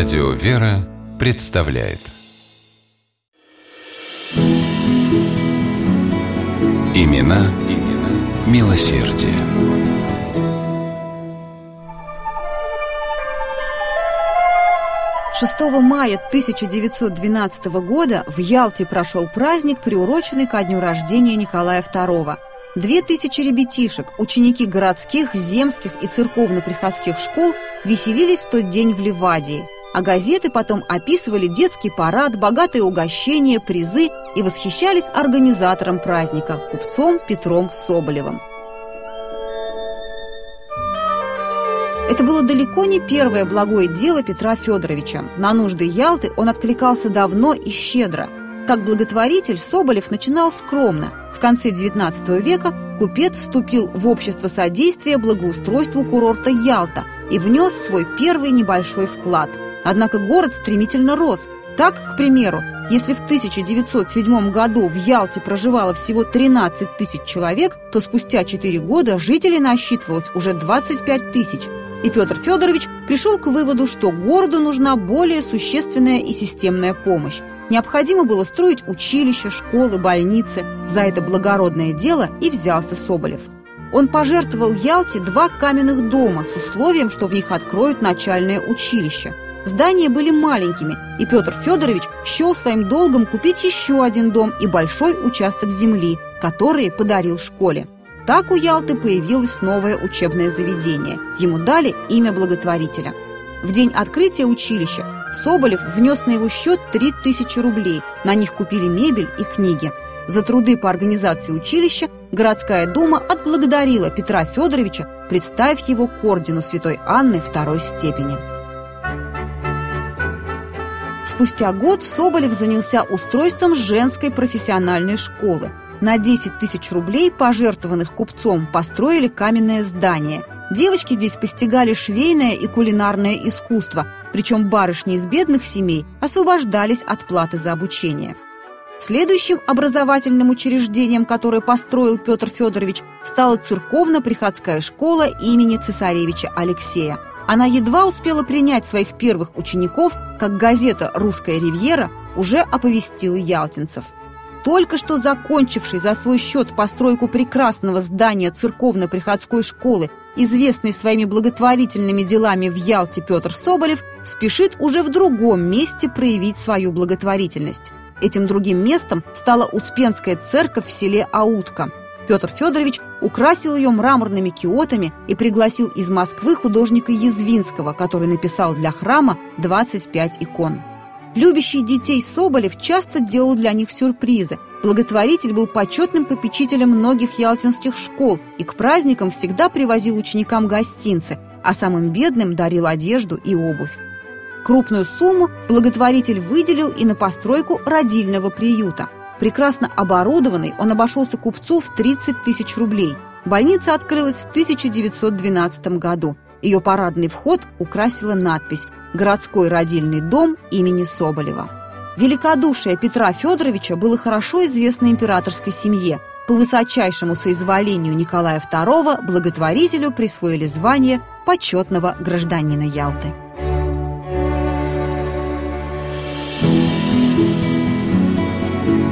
Радио «Вера» представляет Имена, имена милосердие. Шестого мая 1912 года в Ялте прошел праздник, приуроченный ко дню рождения Николая II. Две тысячи ребятишек, ученики городских, земских и церковно-приходских школ веселились в тот день в Ливадии – а газеты потом описывали детский парад, богатые угощения, призы и восхищались организатором праздника, купцом Петром Соболевым. Это было далеко не первое благое дело Петра Федоровича. На нужды Ялты он откликался давно и щедро. Как благотворитель Соболев начинал скромно. В конце XIX века купец вступил в общество содействия благоустройству курорта Ялта и внес свой первый небольшой вклад – Однако город стремительно рос. Так, к примеру, если в 1907 году в Ялте проживало всего 13 тысяч человек, то спустя 4 года жителей насчитывалось уже 25 тысяч. И Петр Федорович пришел к выводу, что городу нужна более существенная и системная помощь. Необходимо было строить училища, школы, больницы. За это благородное дело и взялся Соболев. Он пожертвовал Ялте два каменных дома с условием, что в них откроют начальное училище – Здания были маленькими, и Петр Федорович счел своим долгом купить еще один дом и большой участок земли, который подарил школе. Так у Ялты появилось новое учебное заведение. Ему дали имя благотворителя. В день открытия училища Соболев внес на его счет 3000 рублей. На них купили мебель и книги. За труды по организации училища городская дума отблагодарила Петра Федоровича, представив его к ордену Святой Анны второй степени. Спустя год Соболев занялся устройством женской профессиональной школы. На 10 тысяч рублей, пожертвованных купцом, построили каменное здание. Девочки здесь постигали швейное и кулинарное искусство, причем барышни из бедных семей освобождались от платы за обучение. Следующим образовательным учреждением, которое построил Петр Федорович, стала церковно-приходская школа имени цесаревича Алексея – она едва успела принять своих первых учеников, как газета «Русская ривьера» уже оповестила ялтинцев. Только что закончивший за свой счет постройку прекрасного здания церковно-приходской школы, известный своими благотворительными делами в Ялте Петр Соболев, спешит уже в другом месте проявить свою благотворительность. Этим другим местом стала Успенская церковь в селе Аутка – Петр Федорович украсил ее мраморными киотами и пригласил из Москвы художника Язвинского, который написал для храма 25 икон. Любящий детей Соболев часто делал для них сюрпризы. Благотворитель был почетным попечителем многих ялтинских школ и к праздникам всегда привозил ученикам гостинцы, а самым бедным дарил одежду и обувь. Крупную сумму благотворитель выделил и на постройку родильного приюта – Прекрасно оборудованный, он обошелся купцу в 30 тысяч рублей. Больница открылась в 1912 году. Ее парадный вход украсила надпись «Городской родильный дом имени Соболева». Великодушие Петра Федоровича было хорошо известно императорской семье. По высочайшему соизволению Николая II благотворителю присвоили звание почетного гражданина Ялты.